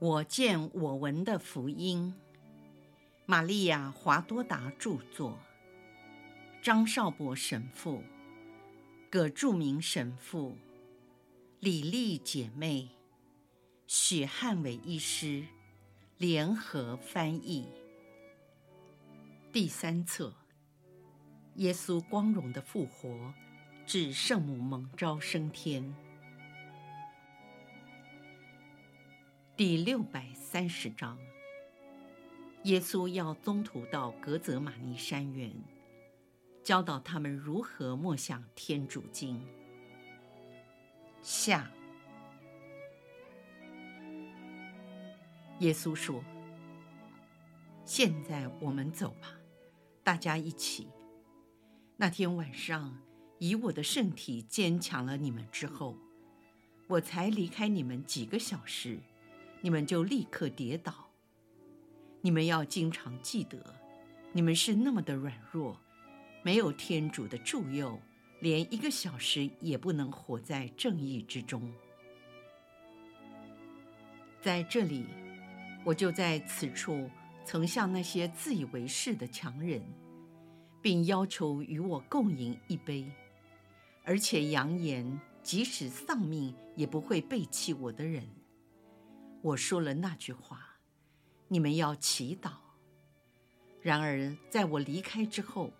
我见我闻的福音，玛利亚·华多达著作，张少博神父、葛著名神父、李丽姐妹、许汉伟医师。联合翻译。第三册：耶稣光荣的复活至圣母蒙召升天。第六百三十章，耶稣要宗徒到格泽玛尼山园，教导他们如何默想天主经。下，耶稣说：“现在我们走吧，大家一起。那天晚上，以我的圣体坚强了你们之后，我才离开你们几个小时。”你们就立刻跌倒。你们要经常记得，你们是那么的软弱，没有天主的助佑，连一个小时也不能活在正义之中。在这里，我就在此处曾向那些自以为是的强人，并要求与我共饮一杯，而且扬言即使丧命也不会背弃我的人。我说了那句话，你们要祈祷。然而，在我离开之后，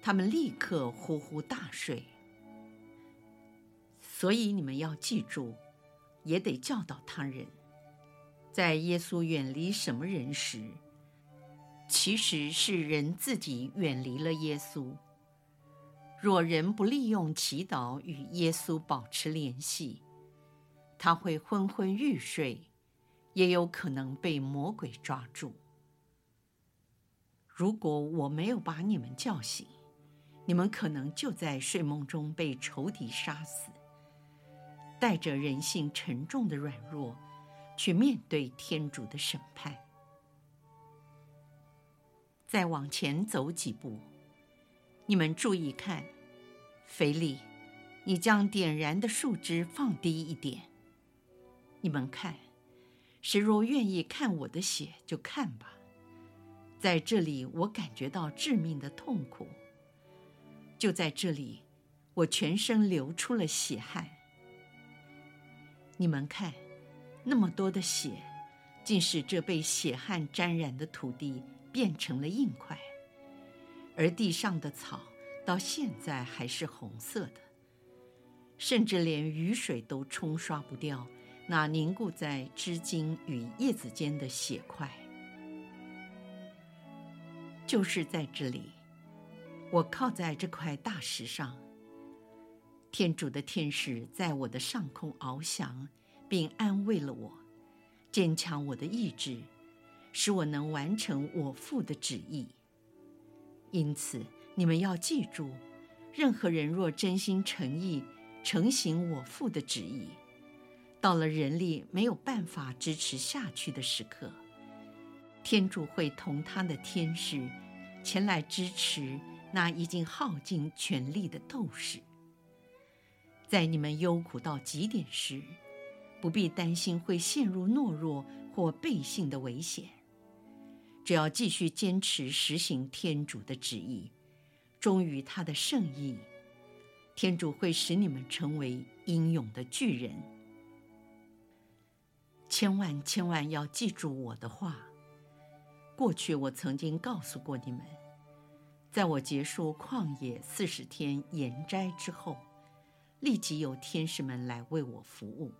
他们立刻呼呼大睡。所以你们要记住，也得教导他人，在耶稣远离什么人时，其实是人自己远离了耶稣。若人不利用祈祷与耶稣保持联系，他会昏昏欲睡。也有可能被魔鬼抓住。如果我没有把你们叫醒，你们可能就在睡梦中被仇敌杀死，带着人性沉重的软弱，去面对天主的审判。再往前走几步，你们注意看，菲利，你将点燃的树枝放低一点。你们看。谁若愿意看我的血，就看吧。在这里，我感觉到致命的痛苦。就在这里，我全身流出了血汗。你们看，那么多的血，竟使这被血汗沾染的土地变成了硬块，而地上的草到现在还是红色的，甚至连雨水都冲刷不掉。那凝固在枝茎与叶子间的血块，就是在这里，我靠在这块大石上。天主的天使在我的上空翱翔，并安慰了我，坚强我的意志，使我能完成我父的旨意。因此，你们要记住，任何人若真心诚意诚行我父的旨意，到了人力没有办法支持下去的时刻，天主会同他的天使前来支持那已经耗尽全力的斗士。在你们忧苦到极点时，不必担心会陷入懦弱或背信的危险。只要继续坚持实行天主的旨意，忠于他的圣意，天主会使你们成为英勇的巨人。千万千万要记住我的话。过去我曾经告诉过你们，在我结束旷野四十天严斋之后，立即有天使们来为我服务。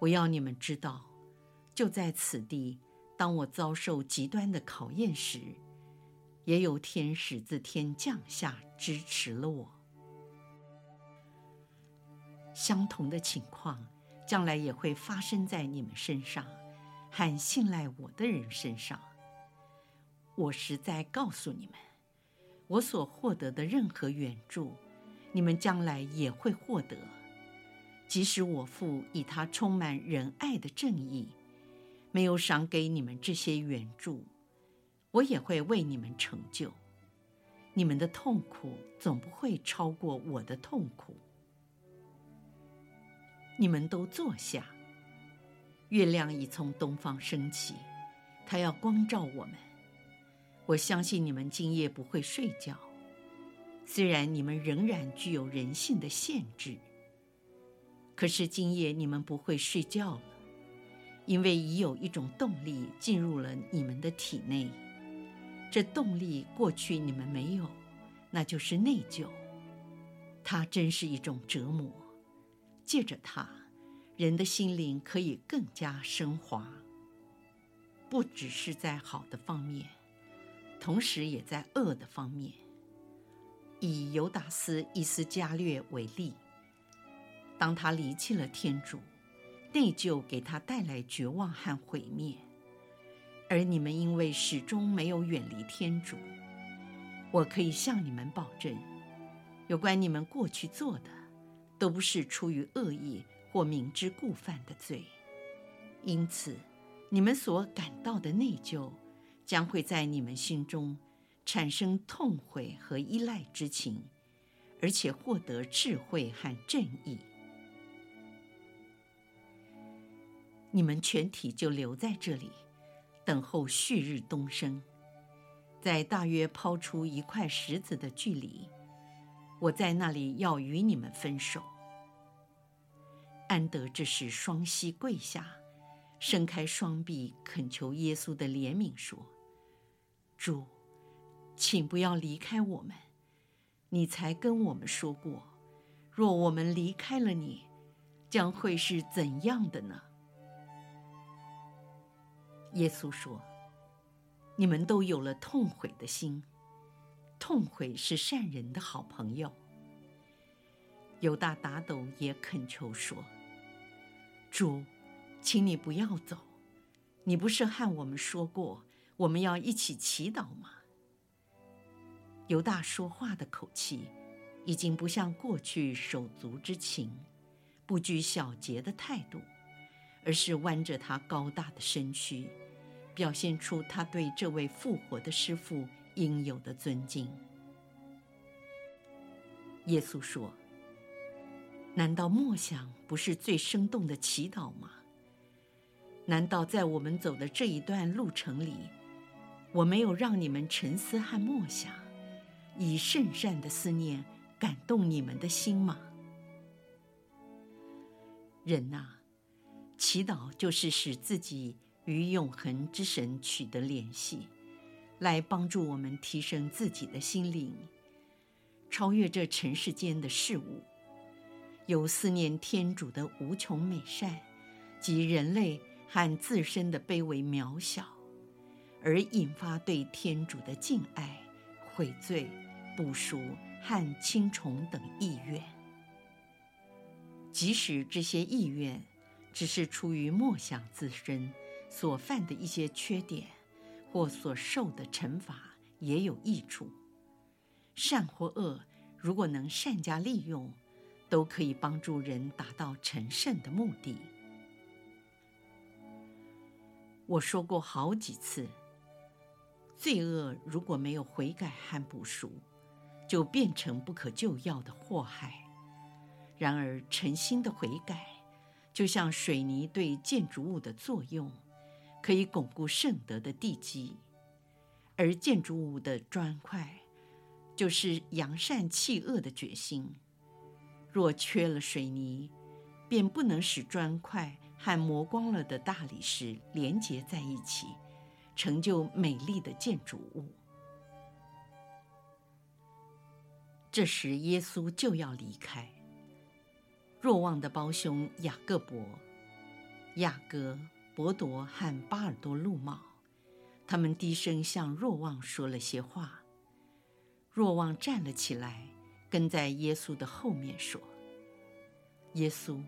我要你们知道，就在此地，当我遭受极端的考验时，也有天使自天降下支持了我。相同的情况。将来也会发生在你们身上，和信赖我的人身上。我实在告诉你们，我所获得的任何援助，你们将来也会获得。即使我父以他充满仁爱的正义，没有赏给你们这些援助，我也会为你们成就。你们的痛苦总不会超过我的痛苦。你们都坐下。月亮已从东方升起，它要光照我们。我相信你们今夜不会睡觉，虽然你们仍然具有人性的限制。可是今夜你们不会睡觉了，因为已有一种动力进入了你们的体内。这动力过去你们没有，那就是内疚。它真是一种折磨。借着它，人的心灵可以更加升华，不只是在好的方面，同时也在恶的方面。以犹达斯·伊斯加略为例。当他离弃了天主，内疚给他带来绝望和毁灭；而你们因为始终没有远离天主，我可以向你们保证，有关你们过去做的，都不是出于恶意或明知故犯的罪。因此，你们所感到的内疚，将会在你们心中产生痛悔和依赖之情，而且获得智慧和正义。你们全体就留在这里，等候旭日东升。在大约抛出一块石子的距离，我在那里要与你们分手。安德这时双膝跪下，伸开双臂恳求耶稣的怜悯，说：“主，请不要离开我们。你才跟我们说过，若我们离开了你，将会是怎样的呢？”耶稣说：“你们都有了痛悔的心，痛悔是善人的好朋友。”犹大打斗也恳求说：“主，请你不要走，你不是和我们说过，我们要一起祈祷吗？”犹大说话的口气已经不像过去手足之情，不拘小节的态度，而是弯着他高大的身躯。表现出他对这位复活的师傅应有的尊敬。耶稣说：“难道默想不是最生动的祈祷吗？难道在我们走的这一段路程里，我没有让你们沉思和默想，以圣善的思念感动你们的心吗？人呐，祈祷就是使自己。”与永恒之神取得联系，来帮助我们提升自己的心灵，超越这尘世间的事物，由思念天主的无穷美善及人类和自身的卑微渺小，而引发对天主的敬爱、悔罪、补赎和亲从等意愿。即使这些意愿只是出于默想自身。所犯的一些缺点，或所受的惩罚也有益处。善或恶，如果能善加利用，都可以帮助人达到成圣的目的。我说过好几次，罪恶如果没有悔改和补赎，就变成不可救药的祸害。然而，诚心的悔改，就像水泥对建筑物的作用。可以巩固圣德的地基，而建筑物的砖块，就是扬善弃恶的决心。若缺了水泥，便不能使砖块和磨光了的大理石连结在一起，成就美丽的建筑物。这时，耶稣就要离开。若望的胞兄雅各伯、雅各。伯铎和巴尔多禄茂，他们低声向若望说了些话。若望站了起来，跟在耶稣的后面说：“耶稣，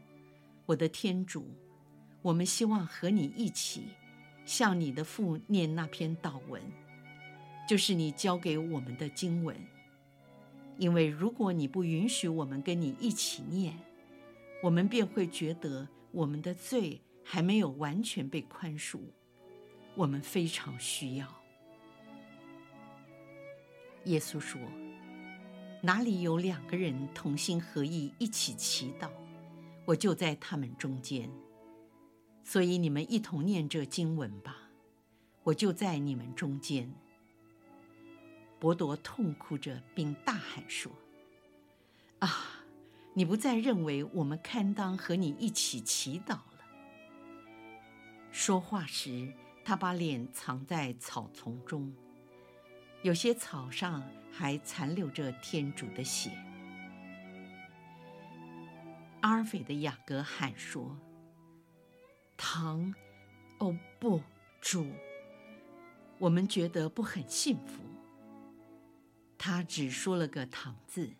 我的天主，我们希望和你一起向你的父念那篇祷文，就是你教给我们的经文。因为如果你不允许我们跟你一起念，我们便会觉得我们的罪。”还没有完全被宽恕，我们非常需要。耶稣说：“哪里有两个人同心合意一起祈祷，我就在他们中间。”所以你们一同念这经文吧，我就在你们中间。伯多痛哭着，并大喊说：“啊，你不再认为我们堪当和你一起祈祷。”说话时，他把脸藏在草丛中，有些草上还残留着天主的血。阿尔斐的雅各喊说：“堂，哦不，主，我们觉得不很幸福。”他只说了个“堂”字，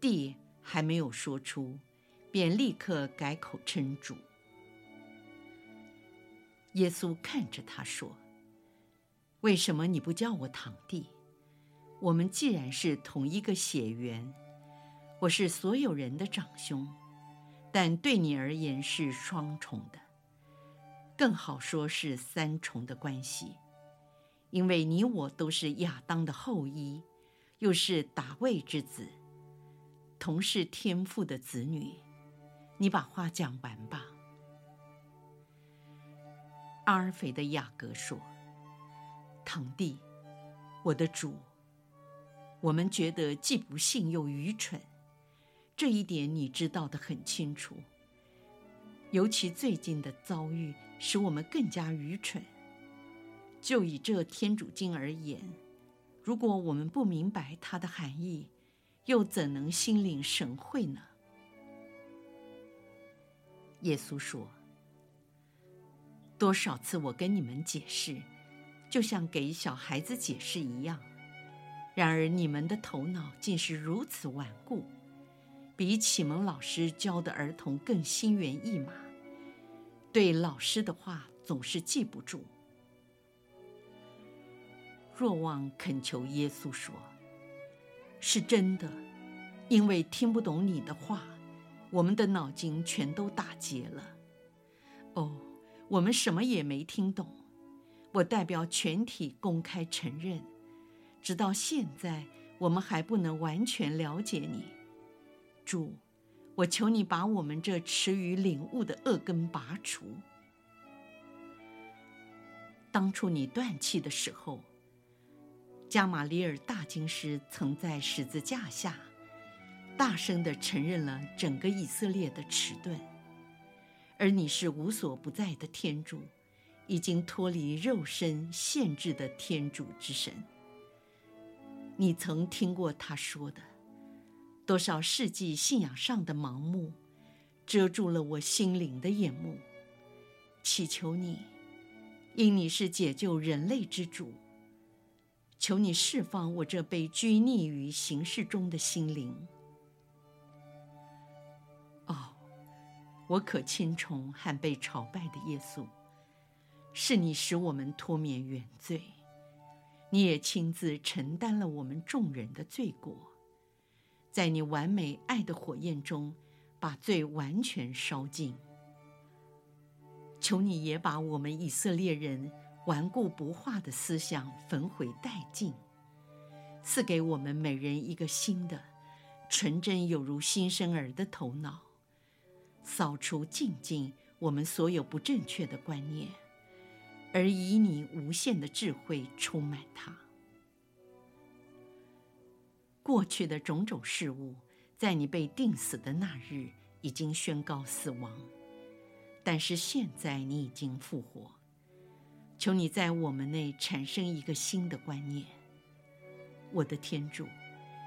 弟还没有说出，便立刻改口称主。耶稣看着他说：“为什么你不叫我堂弟？我们既然是同一个血缘。”我是所有人的长兄，但对你而言是双重的，更好说是三重的关系，因为你我都是亚当的后裔，又是大卫之子，同是天父的子女。你把话讲完吧。阿尔斐的雅各说：“堂弟，我的主，我们觉得既不幸又愚蠢。”这一点你知道得很清楚。尤其最近的遭遇使我们更加愚蠢。就以这天主经而言，如果我们不明白它的含义，又怎能心领神会呢？耶稣说：“多少次我跟你们解释，就像给小孩子解释一样，然而你们的头脑竟是如此顽固。”比启蒙老师教的儿童更心猿意马，对老师的话总是记不住。若望恳求耶稣说：“是真的，因为听不懂你的话，我们的脑筋全都打结了。哦，我们什么也没听懂。我代表全体公开承认，直到现在，我们还不能完全了解你。”主，我求你把我们这迟于领悟的恶根拔除。当初你断气的时候，加玛列尔大经师曾在十字架下大声地承认了整个以色列的迟钝，而你是无所不在的天主，已经脱离肉身限制的天主之神。你曾听过他说的。多少世纪信仰上的盲目，遮住了我心灵的眼目。祈求你，因你是解救人类之主，求你释放我这被拘泥于形式中的心灵。我可亲崇和被朝拜的耶稣，是你使我们脱免原罪，你也亲自承担了我们众人的罪过。在你完美爱的火焰中，把罪完全烧尽。求你也把我们以色列人顽固不化的思想焚毁殆尽，赐给我们每人一个新的、纯真有如新生儿的头脑，扫除净尽我们所有不正确的观念，而以你无限的智慧充满它。过去的种种事物，在你被定死的那日已经宣告死亡，但是现在你已经复活。求你在我们内产生一个新的观念，我的天主，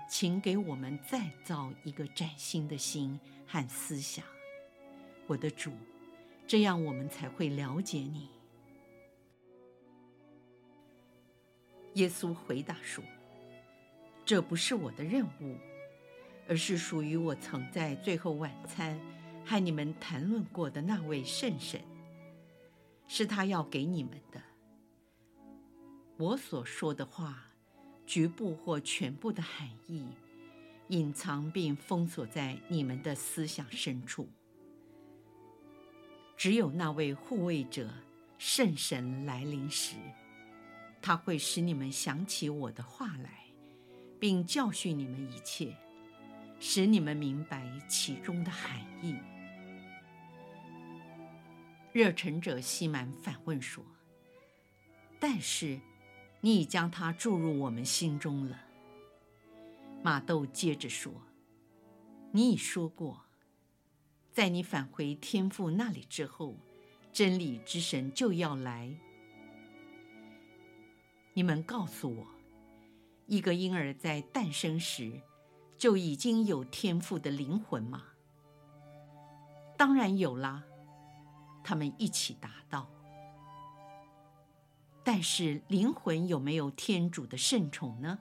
请给我们再造一个崭新的心和思想，我的主，这样我们才会了解你。耶稣回答说。这不是我的任务，而是属于我曾在最后晚餐和你们谈论过的那位圣神，是他要给你们的。我所说的话，局部或全部的含义，隐藏并封锁在你们的思想深处。只有那位护卫者圣神来临时，他会使你们想起我的话来。并教训你们一切，使你们明白其中的含义。热忱者西满反问说：“但是，你已将它注入我们心中了。”马窦接着说：“你已说过，在你返回天父那里之后，真理之神就要来。你们告诉我，一个婴儿在诞生时就已经有天父的灵魂吗？当然有啦。”他们一起答道：“但是灵魂有没有天主的圣宠呢？”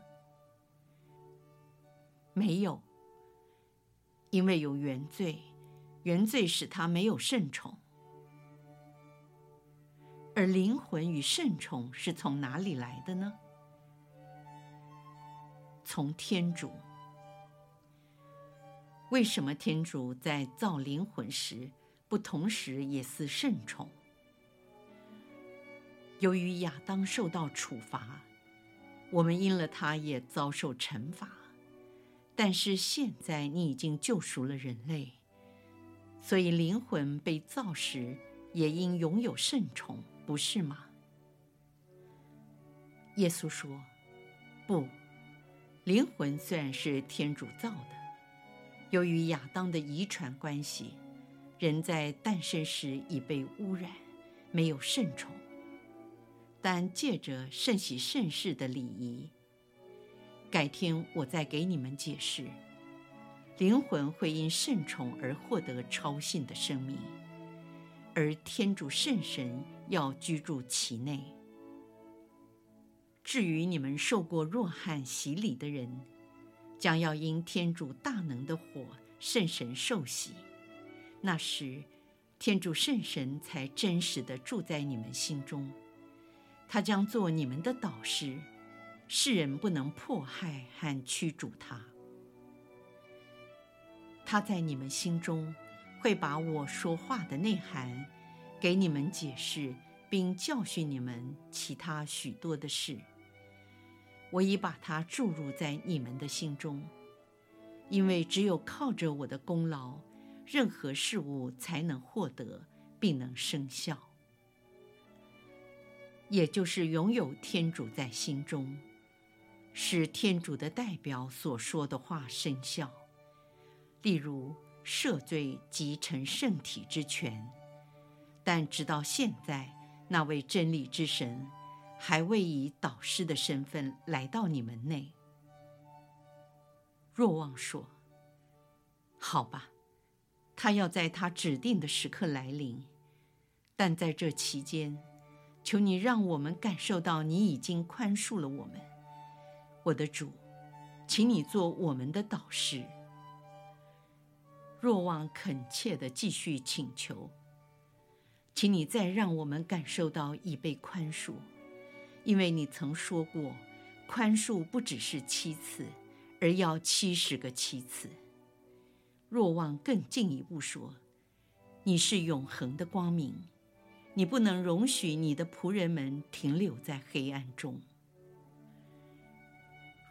没有，因为有原罪，原罪使他没有圣宠。而灵魂与圣宠是从哪里来的呢？从天主。为什么天主在造灵魂时不同时也赐圣宠？由于亚当受到处罚，我们因了他也遭受惩罚。但是现在你已经救赎了人类，所以灵魂被造时也应拥有圣宠，不是吗？耶稣说：“不，灵魂虽然是天主造的，由于亚当的遗传关系，人在诞生时已被污染，没有圣宠。但借着圣洗圣事的礼仪。”改天我再给你们解释，灵魂会因圣宠而获得超性的生命，而天主圣神要居住其内。至于你们受过弱汉洗礼的人，将要因天主大能的火圣神受洗，那时天主圣神才真实的住在你们心中，他将做你们的导师。世人不能迫害和驱逐他，他在你们心中会把我说话的内涵给你们解释，并教训你们其他许多的事。我已把它注入在你们的心中，因为只有靠着我的功劳，任何事物才能获得并能生效，也就是拥有天主在心中。使天主的代表所说的话生效，例如赦罪及成圣体之权。但直到现在，那位真理之神还未以导师的身份来到你们内。若望说：“好吧，他要在他指定的时刻来临，但在这期间，求你让我们感受到你已经宽恕了我们。”我的主，请你做我们的导师。若望恳切地继续请求，请你再让我们感受到已被宽恕，因为你曾说过，宽恕不只是七次，而要七十个七次。若望更进一步说，你是永恒的光明，你不能容许你的仆人们停留在黑暗中。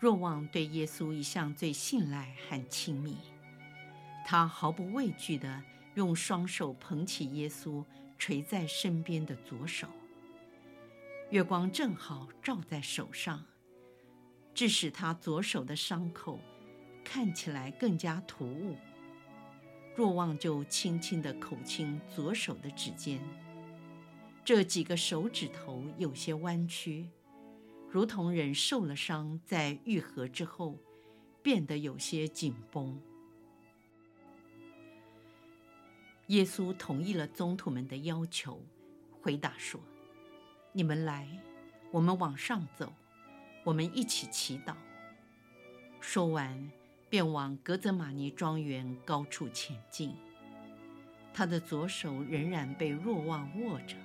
若望对耶稣一向最信赖和亲密，他毫不畏惧地用双手捧起耶稣垂在身边的左手。月光正好照在手上，致使他左手的伤口看起来更加突兀。若望就轻轻地口亲左手的指尖，这几个手指头有些弯曲。如同人受了伤，在愈合之后，变得有些紧绷。耶稣同意了宗徒们的要求，回答说：“你们来，我们往上走，我们一起祈祷。”说完，便往格泽玛尼庄园高处前进。他的左手仍然被若望握着，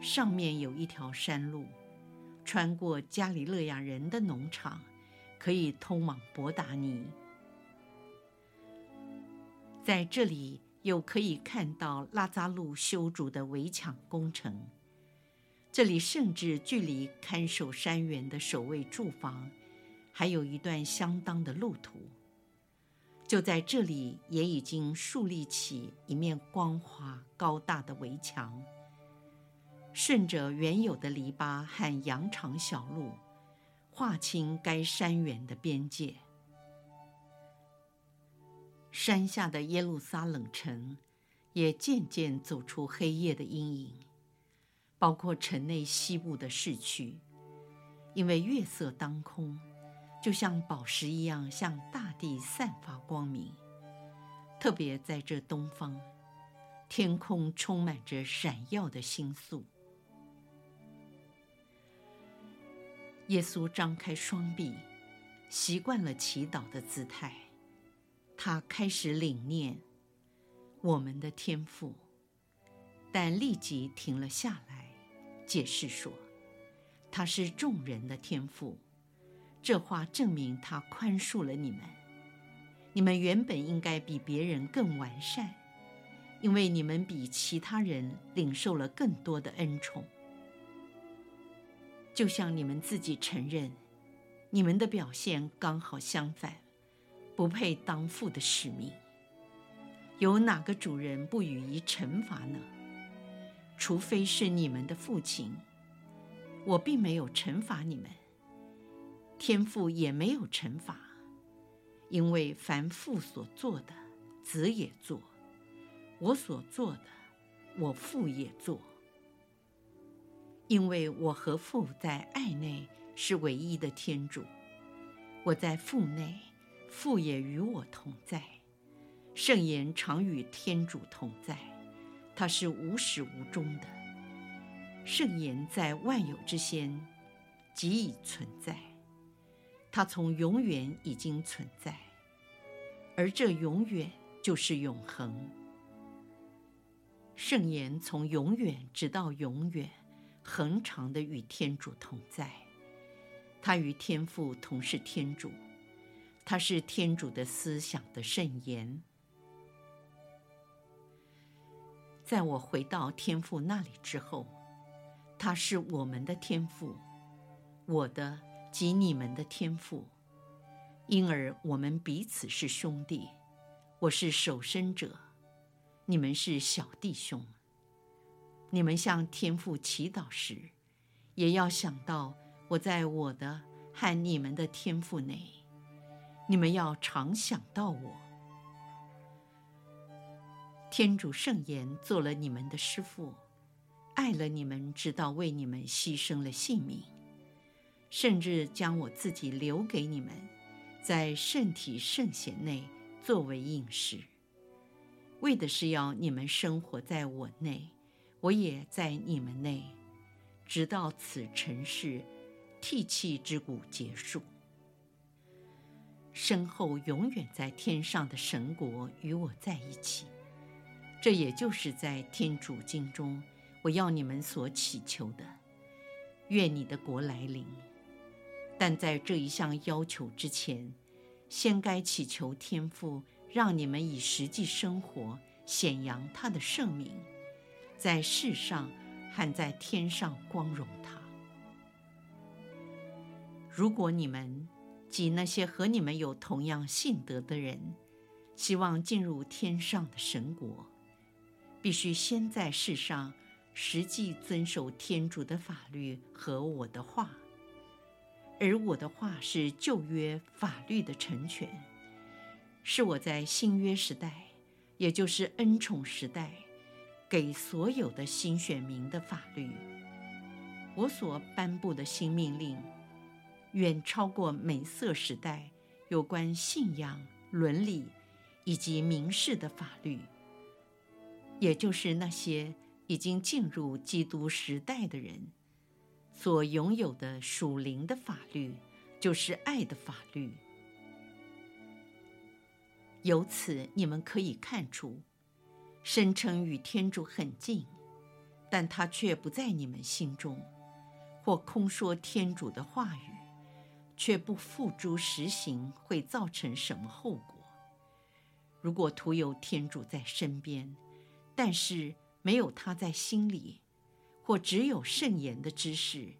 上面有一条山路。穿过加里勒亚人的农场，可以通往伯达尼。在这里，又可以看到拉扎路修筑的围墙工程。这里甚至距离看守山园的守卫住房，还有一段相当的路途。就在这里，也已经树立起一面光滑高大的围墙，顺着原有的篱笆和羊肠小路，划清该山园的边界。山下的耶路撒冷城，也渐渐走出黑夜的阴影，包括城内西部的市区，因为月色当空。就像宝石一样向大地散发光明，特别在这东方，天空充满着闪耀的星宿。耶稣张开双臂，习惯了祈祷的姿态，他开始领念我们的天赋，但立即停了下来，解释说，他是众人的天赋。这话证明他宽恕了你们。你们原本应该比别人更完善，因为你们比其他人领受了更多的恩宠。就像你们自己承认，你们的表现刚好相反，不配当父的使命。有哪个主人不予以惩罚呢？除非是你们的父亲。我并没有惩罚你们。天父也没有惩罚，因为凡父所做的，子也做；我所做的，我父也做。因为我和父在爱内是唯一的天主，我在父内，父也与我同在。圣言常与天主同在，他是无始无终的。圣言在万有之先，即已存在。它从永远已经存在，而这永远就是永恒。圣言从永远直到永远，恒常的与天主同在。他与天父同是天主，他是天主的思想的圣言。在我回到天父那里之后，他是我们的天父，我的。及你们的天父，因而我们彼此是兄弟。我是守身者，你们是小弟兄。你们向天父祈祷时，也要想到我在我的和你们的天父内。你们要常想到我。天主圣言做了你们的师父，爱了你们，直到为你们牺牲了性命。甚至将我自己留给你们，在圣体圣贤内作为应试，为的是要你们生活在我内，我也在你们内，直到此尘世涕泣之谷结束。身后永远在天上的神国与我在一起，这也就是在天主经中我要你们所祈求的：愿你的国来临。但在这一项要求之前，先该祈求天父，让你们以实际生活显扬他的圣名，在世上和在天上光荣他。如果你们及那些和你们有同样信德的人，希望进入天上的神国，必须先在世上实际遵守天主的法律和我的话。而我的话是旧约法律的成全，是我在新约时代，也就是恩宠时代，给所有的新选民的法律。我所颁布的新命令，远超过美色时代有关信仰、伦理以及民事的法律，也就是那些已经进入基督时代的人。所拥有的属灵的法律，就是爱的法律。由此，你们可以看出，声称与天主很近，但他却不在你们心中，或空说天主的话语，却不付诸实行，会造成什么后果？如果徒有天主在身边，但是没有他在心里。或只有圣言的知识，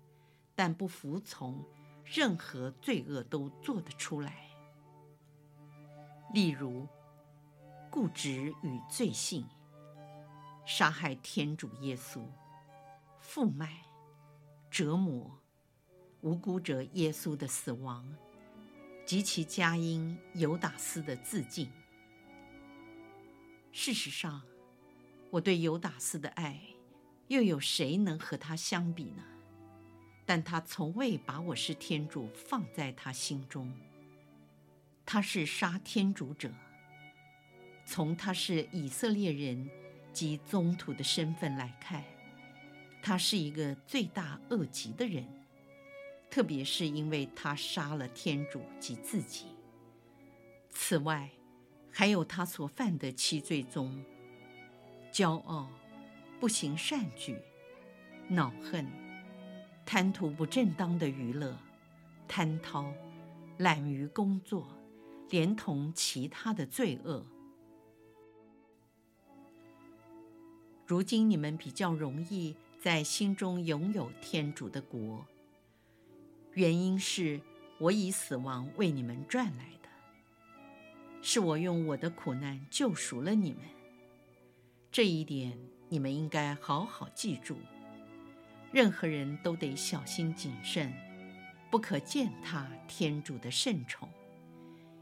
但不服从，任何罪恶都做得出来。例如固执与罪性、杀害天主耶稣、负卖、折磨无辜者耶稣的死亡及其佳音犹达斯的自尽。事实上，我对犹达斯的爱，又有谁能和他相比呢？但他从未把我是天主放在他心中。他是杀天主者。从他是以色列人及宗徒的身份来看，他是一个罪大恶极的人，特别是因为他杀了天主及自己。此外，还有他所犯的七罪中：骄傲、不行善举、恼恨、贪图不正当的娱乐、贪饕、懒于工作。连同其他的罪恶，如今你们比较容易在心中拥有天主的国，原因是我以死亡为你们赚来的，是我用我的苦难救赎了你们。这一点你们应该好好记住。任何人都得小心谨慎，不可践踏天主的圣宠。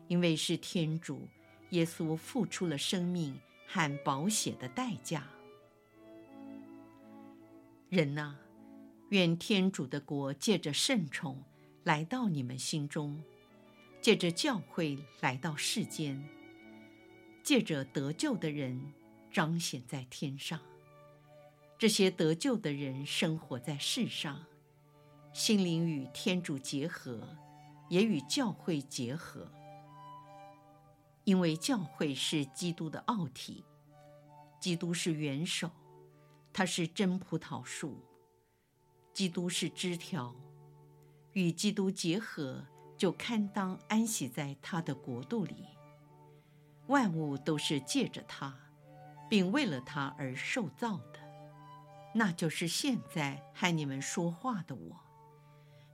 因为是天主，耶稣付出了生命和宝血的代价。人呐，愿天主的国借着圣宠来到你们心中，借着教会来到世间，借着得救的人彰显在天上。这些得救的人生活在世上，心灵与天主结合，也与教会结合。因为教会是基督的奥体，基督是元首，他是真葡萄树，基督是枝条，与基督结合，就堪当安息在他的国度里。万物都是借着他，并为了他而受造的，那就是现在和你们说话的我，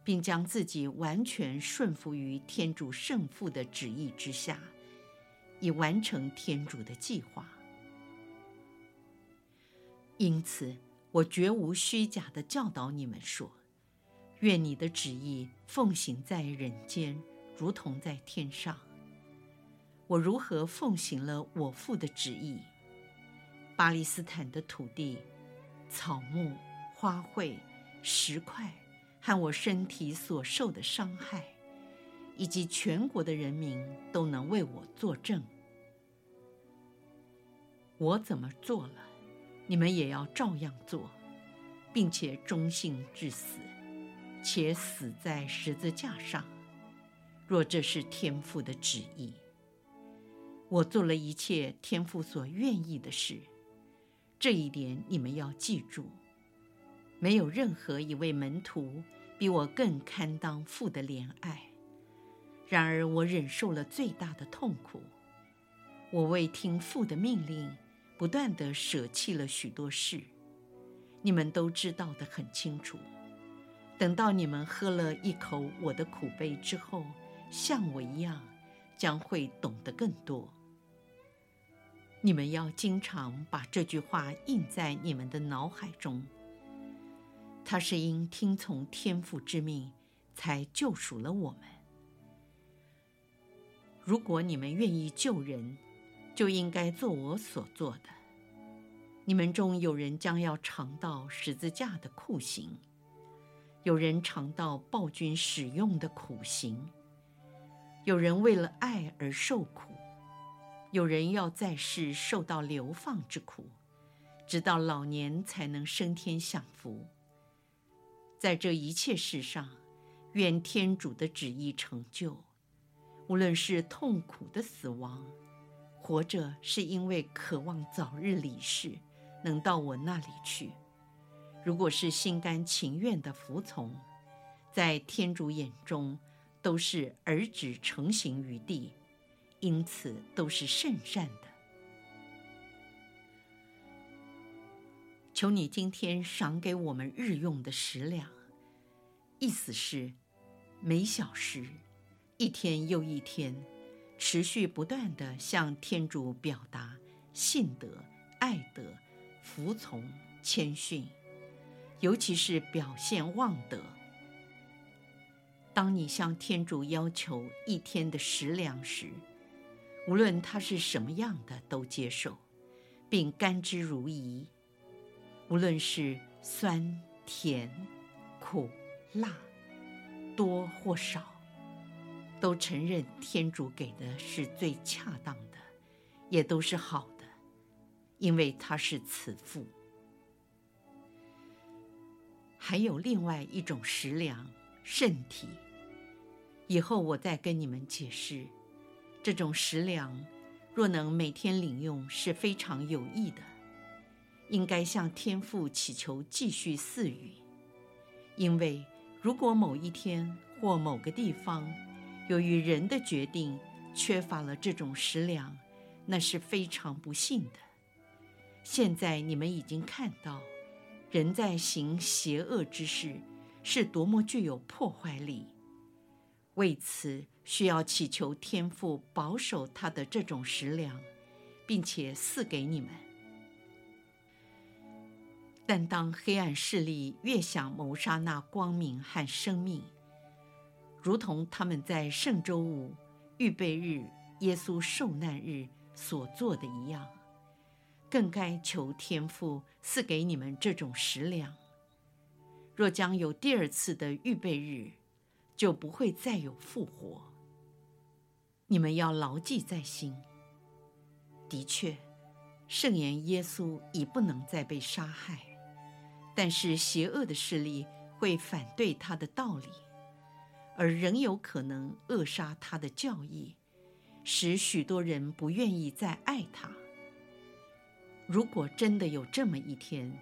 并将自己完全顺服于天主圣父的旨意之下。以完成天主的计划，因此我绝无虚假的教导你们说：愿你的旨意奉行在人间，如同在天上。我如何奉行了我父的旨意？巴勒斯坦的土地、草木、花卉、石块，和我身体所受的伤害。以及全国的人民都能为我作证。我怎么做了，你们也要照样做，并且忠信至死，且死在十字架上。若这是天父的旨意，我做了一切天父所愿意的事。这一点你们要记住。没有任何一位门徒比我更堪当父的怜爱。然而我忍受了最大的痛苦，我为听父的命令，不断地舍弃了许多事，你们都知道得很清楚。等到你们喝了一口我的苦杯之后，像我一样，将会懂得更多。你们要经常把这句话印在你们的脑海中。他是因听从天父之命，才救赎了我们。如果你们愿意救人，就应该做我所做的。你们中有人将要尝到十字架的酷刑，有人尝到暴君使用的苦刑，有人为了爱而受苦，有人要在世受到流放之苦，直到老年才能升天享福。在这一切事上，愿天主的旨意成就。无论是痛苦的死亡，活着是因为渴望早日离世，能到我那里去；如果是心甘情愿的服从，在天主眼中都是儿子成行于地，因此都是圣善的。求你今天赏给我们日用的食粮，意思是每小时。一天又一天，持续不断地向天主表达信德、爱德、服从、谦逊，尤其是表现望德。当你向天主要求一天的食粮时，无论它是什么样的，都接受，并甘之如饴。无论是酸、甜、苦、辣，多或少，都承认天主给的是最恰当的，也都是好的，因为他是慈父。还有另外一种食粮，圣体。以后我再跟你们解释，这种食粮若能每天领用是非常有益的，应该向天父祈求继续赐予。因为如果某一天或某个地方，由于人的决定缺乏了这种食粮，那是非常不幸的。现在你们已经看到，人在行邪恶之事是多么具有破坏力。为此，需要祈求天父保守他的这种食粮，并且赐给你们。但当黑暗势力越想谋杀那光明和生命，如同他们在圣周五预备日耶稣受难日所做的一样，更该求天父赐给你们这种食粮。若将有第二次的预备日，就不会再有复活。你们要牢记在心。的确，圣言耶稣已不能再被杀害，但是邪恶的势力会反对他的道理，而仍有可能扼杀他的教义，使许多人不愿意再爱他。如果真的有这么一天，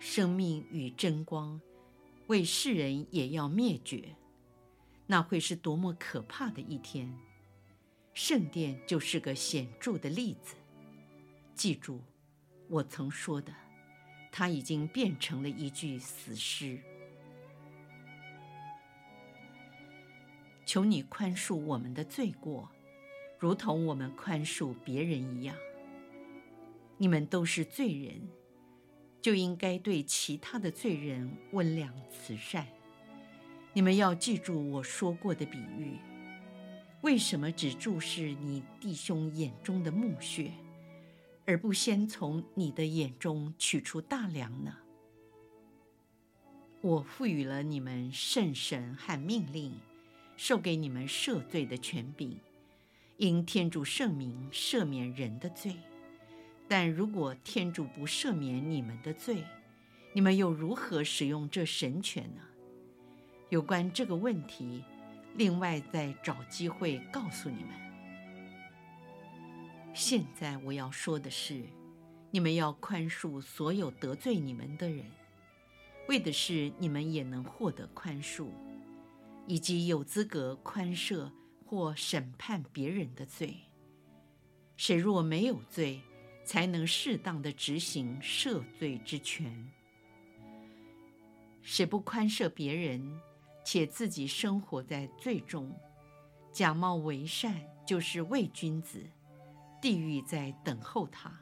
生命与真光为世人也要灭绝。那会是多么可怕的一天！圣殿就是个显著的例子。记住，我曾说的，它已经变成了一具死尸。求你宽恕我们的罪过，如同我们宽恕别人一样。你们都是罪人，就应该对其他的罪人温良慈善。你们要记住我说过的比喻：为什么只注视你弟兄眼中的木屑，而不先从你的眼中取出大梁呢？我赋予了你们圣神和命令，授给你们赦罪的权柄，因天主圣明赦免人的罪。但如果天主不赦免你们的罪，你们又如何使用这神权呢？有关这个问题，另外再找机会告诉你们。现在我要说的是，你们要宽恕所有得罪你们的人，为的是你们也能获得宽恕，以及有资格宽赦或审判别人的罪。谁若没有罪，才能适当的执行赦罪之权。谁不宽赦别人，且自己生活在罪中，假冒为善，就是伪君子，地狱在等候他。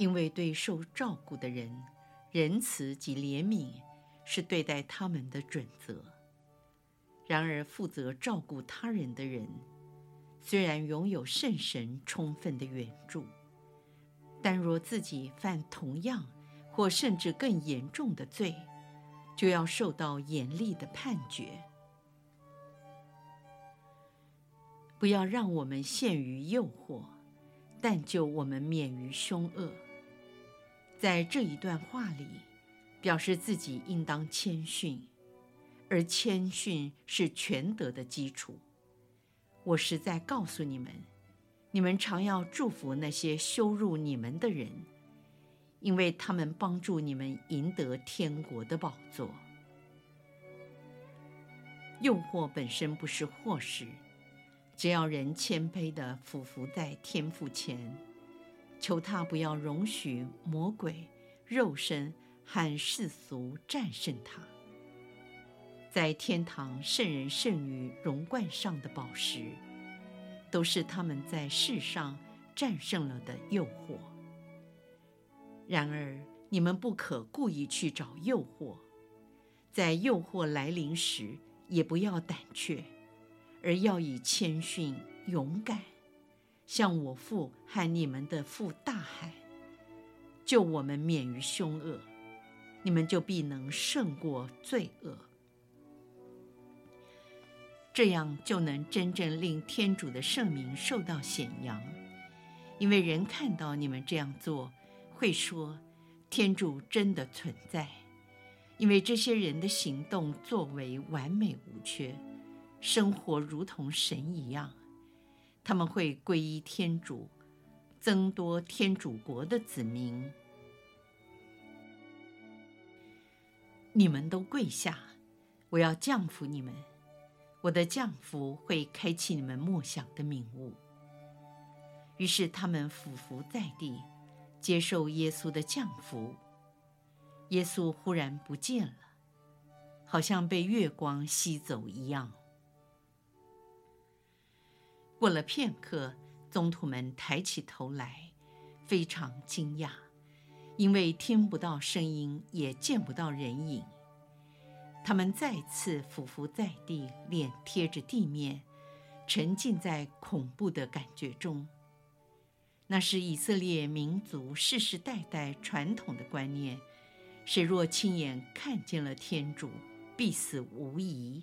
因为对受照顾的人，仁慈及怜悯是对待他们的准则。然而，负责照顾他人的人，虽然拥有圣神充分的援助，但若自己犯同样或甚至更严重的罪，就要受到严厉的判决。不要让我们陷于诱惑，但救我们免于凶恶。在这一段话里，表示自己应当谦逊，而谦逊是全德的基础。我实在告诉你们，你们常要祝福那些羞辱你们的人。因为他们帮助你们赢得天国的宝座。诱惑本身不是祸事，只要人谦卑地俯伏在天父前，求他不要容许魔鬼、肉身和世俗战胜他。在天堂圣人圣女容冠上的宝石，都是他们在世上战胜了的诱惑。然而，你们不可故意去找诱惑，在诱惑来临时，也不要胆怯，而要以谦逊、勇敢，向我父和你们的父大喊：“救我们免于凶恶！”你们就必能胜过罪恶。这样就能真正令天主的圣名受到显扬，因为人看到你们这样做，会说天主真的存在，因为这些人的行动作为完美无缺，生活如同神一样，他们会皈依天主，增多天主国的子民。你们都跪下，我要降服你们。我的降福会开启你们默想的领悟。于是他们俯伏在地，接受耶稣的降福。耶稣忽然不见了，好像被月光吸走一样。过了片刻，宗徒们抬起头来，非常惊讶，因为听不到声音，也见不到人影。他们再次俯伏在地，脸贴着地面，沉浸在恐怖的感觉中。那是以色列民族世世代代传统的观念：谁若亲眼看见了天主，必死无疑。